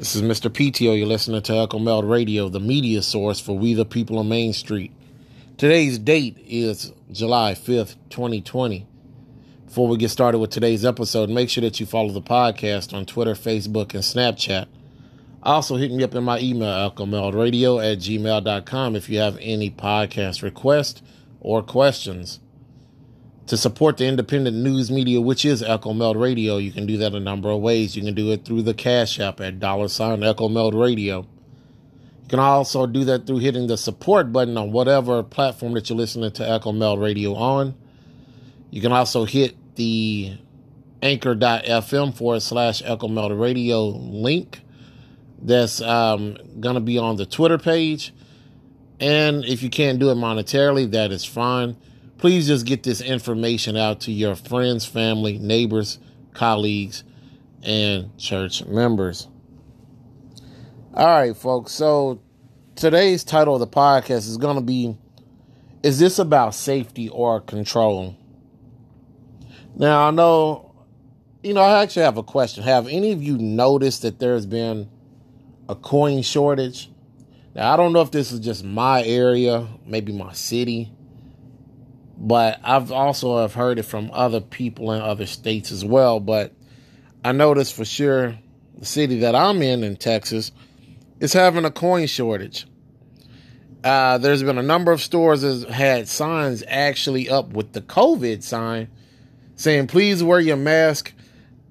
This is Mr. PTO. You're listening to Echo Meld Radio, the media source for We the People on Main Street. Today's date is July 5th, 2020. Before we get started with today's episode, make sure that you follow the podcast on Twitter, Facebook, and Snapchat. Also, hit me up in my email, echomeldradio at gmail.com, if you have any podcast requests or questions. To support the independent news media, which is Echo Meld Radio, you can do that a number of ways. You can do it through the Cash App at dollar sign Echo Meld Radio. You can also do that through hitting the support button on whatever platform that you're listening to Echo Meld Radio on. You can also hit the anchor.fm forward slash Echo Meld Radio link that's um, going to be on the Twitter page. And if you can't do it monetarily, that is fine please just get this information out to your friends, family, neighbors, colleagues, and church members. All right, folks. So today's title of the podcast is going to be Is this about safety or control? Now, I know, you know, I actually have a question. Have any of you noticed that there's been a coin shortage? Now, I don't know if this is just my area, maybe my city but I've also have heard it from other people in other states as well. But I noticed for sure the city that I'm in in Texas is having a coin shortage. Uh, there's been a number of stores that had signs actually up with the COVID sign saying, please wear your mask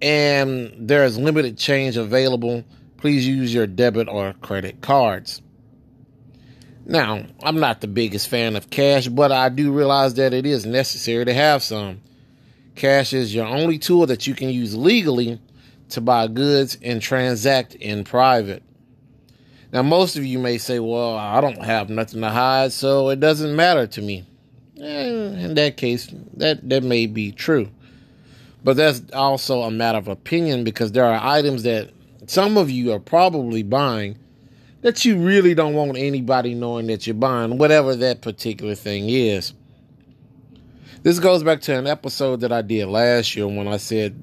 and there is limited change available. Please use your debit or credit cards. Now, I'm not the biggest fan of cash, but I do realize that it is necessary to have some. Cash is your only tool that you can use legally to buy goods and transact in private. Now, most of you may say, well, I don't have nothing to hide, so it doesn't matter to me. Eh, in that case, that, that may be true. But that's also a matter of opinion because there are items that some of you are probably buying that you really don't want anybody knowing that you're buying whatever that particular thing is. This goes back to an episode that I did last year when I said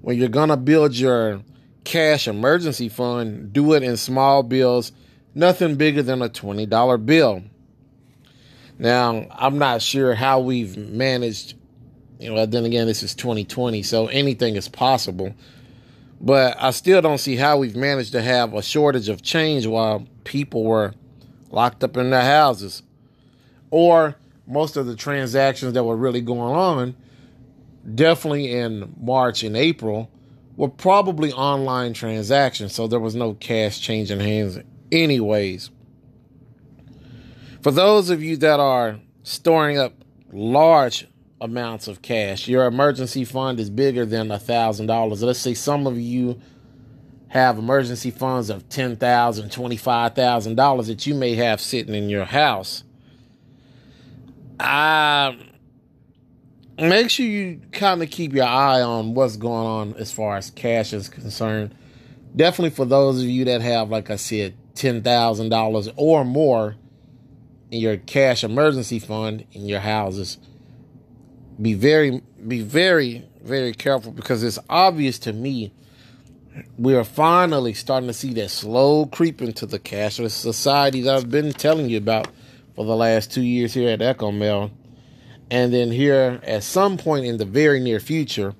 when you're going to build your cash emergency fund, do it in small bills, nothing bigger than a $20 bill. Now, I'm not sure how we've managed, you know, then again, this is 2020, so anything is possible. But I still don't see how we've managed to have a shortage of change while people were locked up in their houses. Or most of the transactions that were really going on, definitely in March and April, were probably online transactions. So there was no cash changing hands, anyways. For those of you that are storing up large amounts of cash. Your emergency fund is bigger than a thousand dollars. Let's say some of you have emergency funds of ten thousand, twenty-five thousand dollars that you may have sitting in your house. Uh, make sure you kind of keep your eye on what's going on as far as cash is concerned. Definitely for those of you that have, like I said, ten thousand dollars or more in your cash emergency fund in your houses be very be very very careful because it's obvious to me we are finally starting to see that slow creep into the cashless society that I've been telling you about for the last two years here at Echo Meld. And then here at some point in the very near future,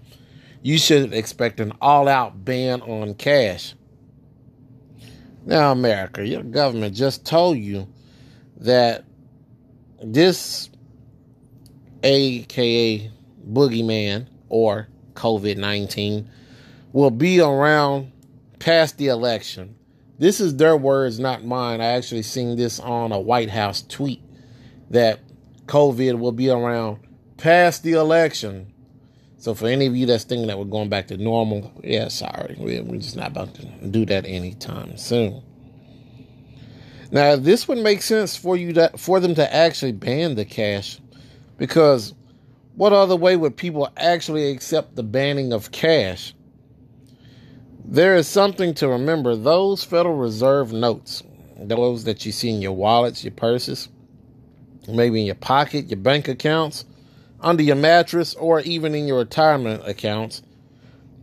you should expect an all-out ban on cash. Now, America, your government just told you that this aka Boogeyman or COVID 19, will be around past the election. This is their words, not mine. I actually seen this on a White House tweet that COVID will be around past the election. So for any of you that's thinking that we're going back to normal, yeah, sorry, we're just not about to do that anytime soon. Now, this would make sense for you to, for them to actually ban the cash because what other way would people actually accept the banning of cash? There is something to remember those Federal Reserve notes, those that you see in your wallets, your purses, maybe in your pocket, your bank accounts, under your mattress, or even in your retirement accounts,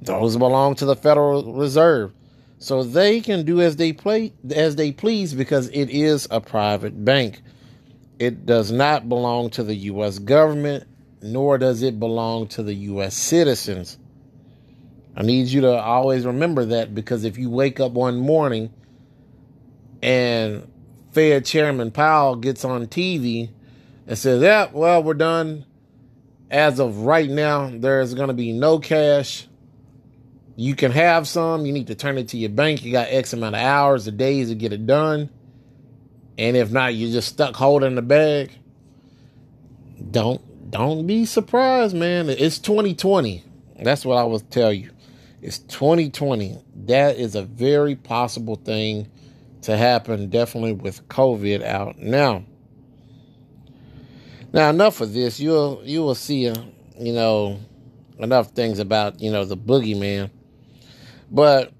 those belong to the Federal Reserve. So they can do as they play as they please because it is a private bank. It does not belong to the US government, nor does it belong to the US citizens. I need you to always remember that because if you wake up one morning and Fed Chairman Powell gets on TV and says, Yeah, well, we're done. As of right now, there's going to be no cash. You can have some. You need to turn it to your bank. You got X amount of hours or days to get it done. And if not, you're just stuck holding the bag. Don't don't be surprised, man. It's 2020. That's what I will tell you. It's 2020. That is a very possible thing to happen, definitely with COVID out now. Now, enough of this. You'll you will see, uh, you know, enough things about you know the boogeyman. But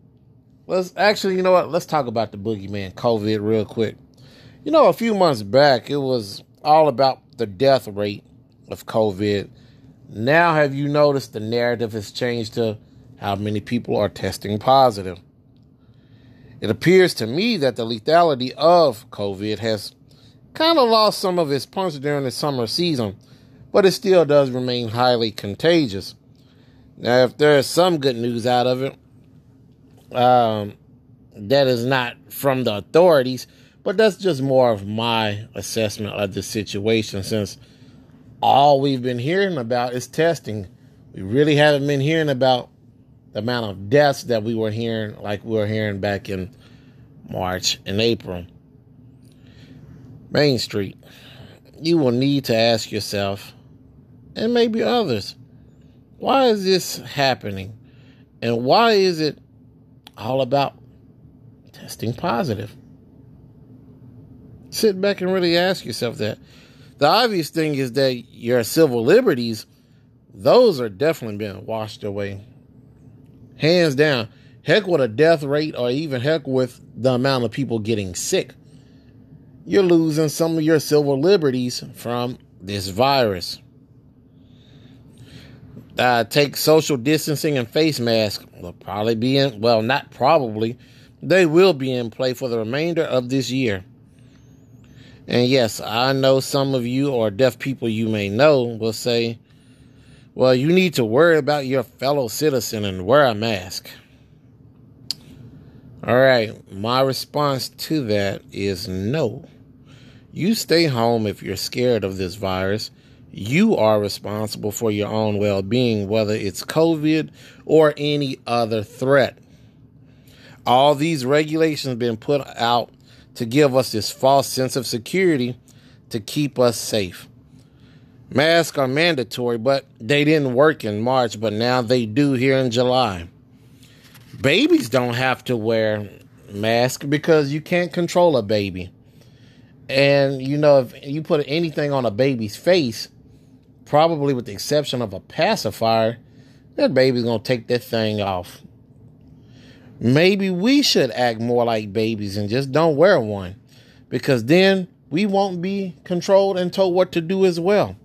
let's actually, you know what? Let's talk about the boogeyman, COVID, real quick. You know, a few months back, it was all about the death rate of COVID. Now, have you noticed the narrative has changed to how many people are testing positive? It appears to me that the lethality of COVID has kind of lost some of its punch during the summer season, but it still does remain highly contagious. Now, if there is some good news out of it, um, that is not from the authorities, but that's just more of my assessment of the situation since all we've been hearing about is testing. We really haven't been hearing about the amount of deaths that we were hearing, like we were hearing back in March and April. Main Street, you will need to ask yourself, and maybe others, why is this happening? And why is it all about testing positive? Sit back and really ask yourself that. The obvious thing is that your civil liberties, those are definitely being washed away hands down. Heck with a death rate or even heck with the amount of people getting sick. You're losing some of your civil liberties from this virus. Uh, take social distancing and face masks will probably be in, well, not probably, they will be in play for the remainder of this year. And yes, I know some of you or deaf people you may know will say, well, you need to worry about your fellow citizen and wear a mask. All right, my response to that is no. You stay home if you're scared of this virus. You are responsible for your own well being, whether it's COVID or any other threat. All these regulations have been put out to give us this false sense of security to keep us safe. Masks are mandatory, but they didn't work in March, but now they do here in July. Babies don't have to wear masks because you can't control a baby. And you know, if you put anything on a baby's face, probably with the exception of a pacifier, that baby's gonna take that thing off. Maybe we should act more like babies and just don't wear one because then we won't be controlled and told what to do as well.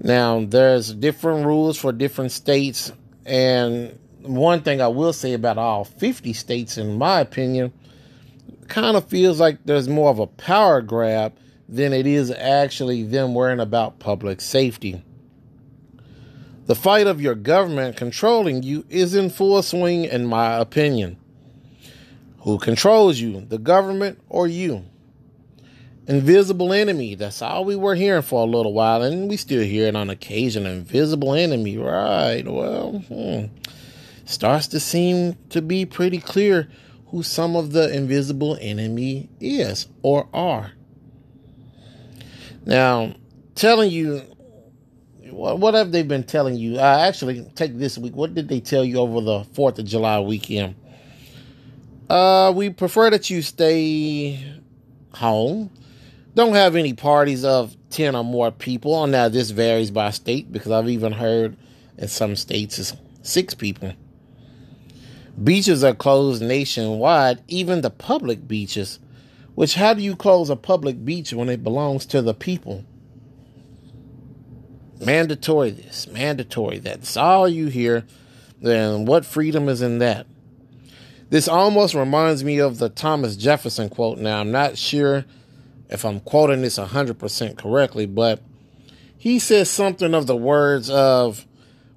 Now, there's different rules for different states, and one thing I will say about all 50 states, in my opinion, kind of feels like there's more of a power grab than it is actually them worrying about public safety. The fight of your government controlling you is in full swing, in my opinion. Who controls you, the government or you? Invisible enemy. That's all we were hearing for a little while, and we still hear it on occasion. Invisible enemy, right? Well, hmm. starts to seem to be pretty clear who some of the invisible enemy is or are. Now, telling you what, have they been telling you? Uh, actually, take this week. What did they tell you over the Fourth of July weekend? Uh, we prefer that you stay home don't have any parties of 10 or more people. Oh, now, this varies by state because I've even heard in some states it's six people. Beaches are closed nationwide, even the public beaches. Which, how do you close a public beach when it belongs to the people? Mandatory this, mandatory that. That's all you hear. Then what freedom is in that? This almost reminds me of the Thomas Jefferson quote. Now, I'm not sure if I'm quoting this 100% correctly, but he says something of the words of,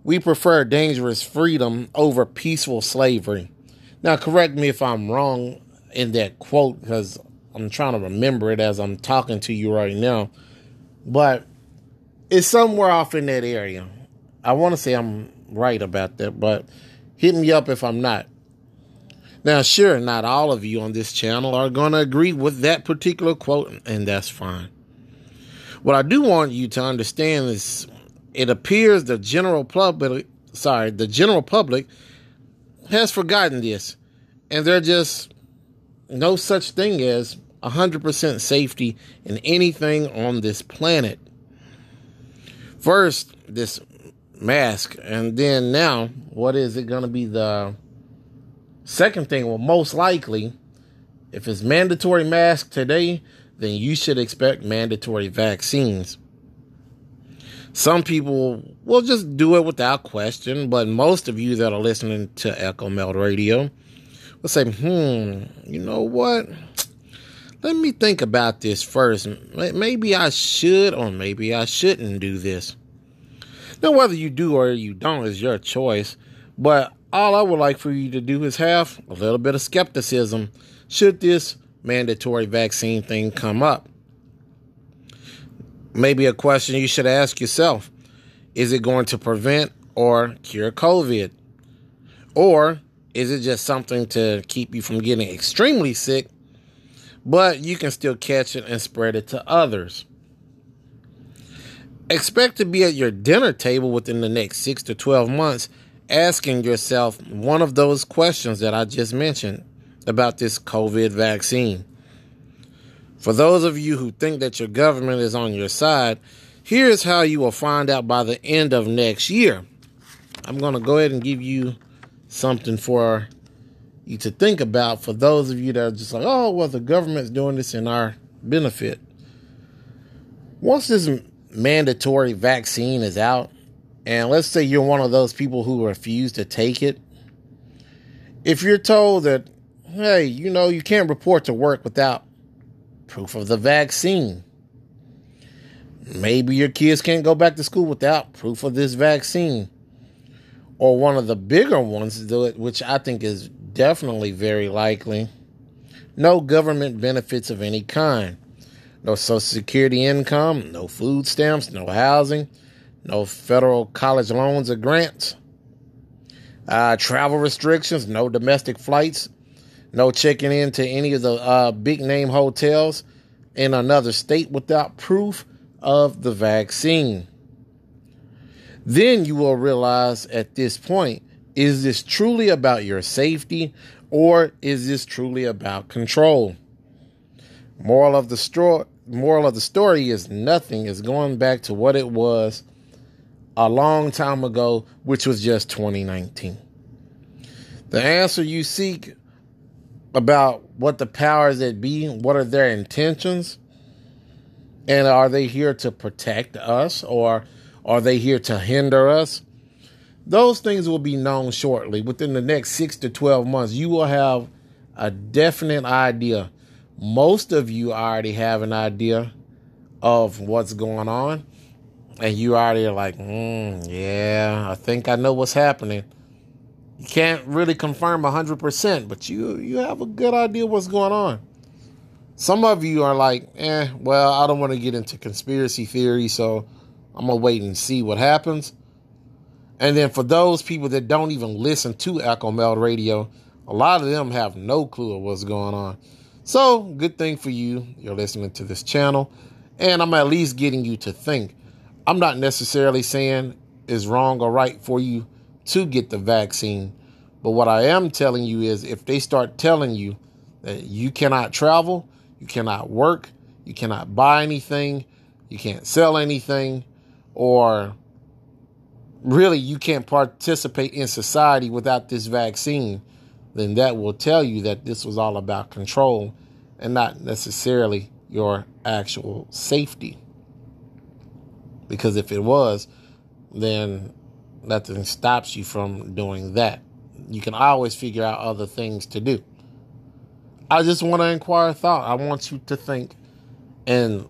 We prefer dangerous freedom over peaceful slavery. Now, correct me if I'm wrong in that quote because I'm trying to remember it as I'm talking to you right now. But it's somewhere off in that area. I want to say I'm right about that, but hit me up if I'm not. Now, sure, not all of you on this channel are going to agree with that particular quote, and that's fine. What I do want you to understand is it appears the general public, sorry, the general public has forgotten this, and there's just no such thing as 100% safety in anything on this planet. First, this mask, and then now, what is it going to be the second thing? Well, most likely, if it's mandatory mask today, then you should expect mandatory vaccines. Some people will just do it without question, but most of you that are listening to Echo Meld Radio will say, hmm, you know what? Let me think about this first. Maybe I should or maybe I shouldn't do this. Now, whether you do or you don't is your choice, but all I would like for you to do is have a little bit of skepticism should this mandatory vaccine thing come up. Maybe a question you should ask yourself is it going to prevent or cure COVID? Or is it just something to keep you from getting extremely sick, but you can still catch it and spread it to others? Expect to be at your dinner table within the next six to 12 months asking yourself one of those questions that I just mentioned about this COVID vaccine. For those of you who think that your government is on your side, here's how you will find out by the end of next year. I'm going to go ahead and give you something for to think about for those of you that are just like, oh, well, the government's doing this in our benefit. Once this mandatory vaccine is out, and let's say you're one of those people who refuse to take it, if you're told that, hey, you know, you can't report to work without proof of the vaccine, maybe your kids can't go back to school without proof of this vaccine. Or one of the bigger ones, which I think is definitely very likely. No government benefits of any kind. No Social Security income, no food stamps, no housing, no federal college loans or grants, uh, travel restrictions, no domestic flights, no checking into any of the uh, big name hotels in another state without proof of the vaccine. Then you will realize at this point is this truly about your safety or is this truly about control? Moral of the story moral of the story is nothing is going back to what it was a long time ago, which was just 2019. The answer you seek about what the powers that be, what are their intentions, and are they here to protect us or are they here to hinder us? Those things will be known shortly. Within the next six to 12 months, you will have a definite idea most of you already have an idea of what's going on, and you already are like, mm, yeah, I think I know what's happening. You can't really confirm 100%, but you, you have a good idea what's going on. Some of you are like, eh, well, I don't want to get into conspiracy theory, so I'm going to wait and see what happens. And then for those people that don't even listen to Echo Meld Radio, a lot of them have no clue of what's going on. So, good thing for you. You're listening to this channel, and I'm at least getting you to think. I'm not necessarily saying is wrong or right for you to get the vaccine, but what I am telling you is if they start telling you that you cannot travel, you cannot work, you cannot buy anything, you can't sell anything, or really you can't participate in society without this vaccine, then that will tell you that this was all about control and not necessarily your actual safety. Because if it was, then nothing stops you from doing that. You can always figure out other things to do. I just want to inquire thought. I want you to think and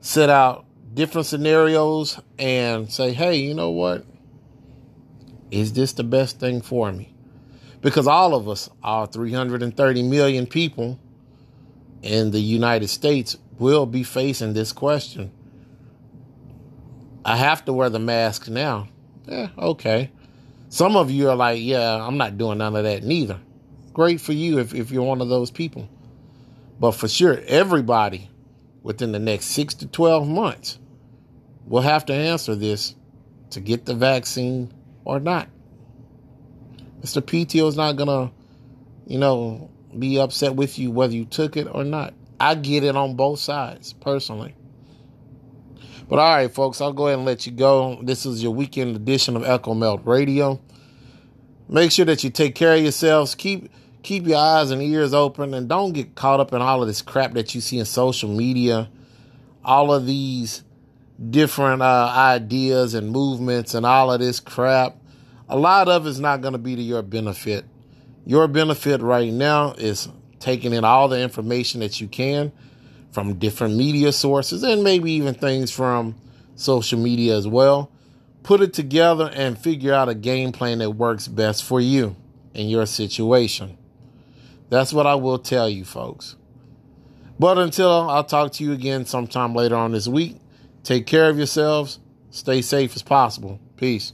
set out different scenarios and say, hey, you know what? Is this the best thing for me? Because all of us, all 330 million people in the United States, will be facing this question. I have to wear the mask now. Yeah, okay. Some of you are like, yeah, I'm not doing none of that neither. Great for you if, if you're one of those people. But for sure, everybody within the next six to 12 months will have to answer this to get the vaccine or not. Mr. PTO is not to, you know, be upset with you whether you took it or not. I get it on both sides, personally. But all right, folks, I'll go ahead and let you go. This is your weekend edition of Echo Meld Radio. Make sure that you take care of yourselves. Keep keep your eyes and ears open and don't get caught up in all of this crap that you see in social media. All of these different uh, ideas and movements and all of this crap. A lot of it's not going to be to your benefit. Your benefit right now is taking in all the information that you can from different media sources and maybe even things from social media as well. Put it together and figure out a game plan that works best for you and your situation. That's what I will tell you, folks. But until I'll talk to you again sometime later on this week, take care of yourselves. Stay safe as possible. Peace.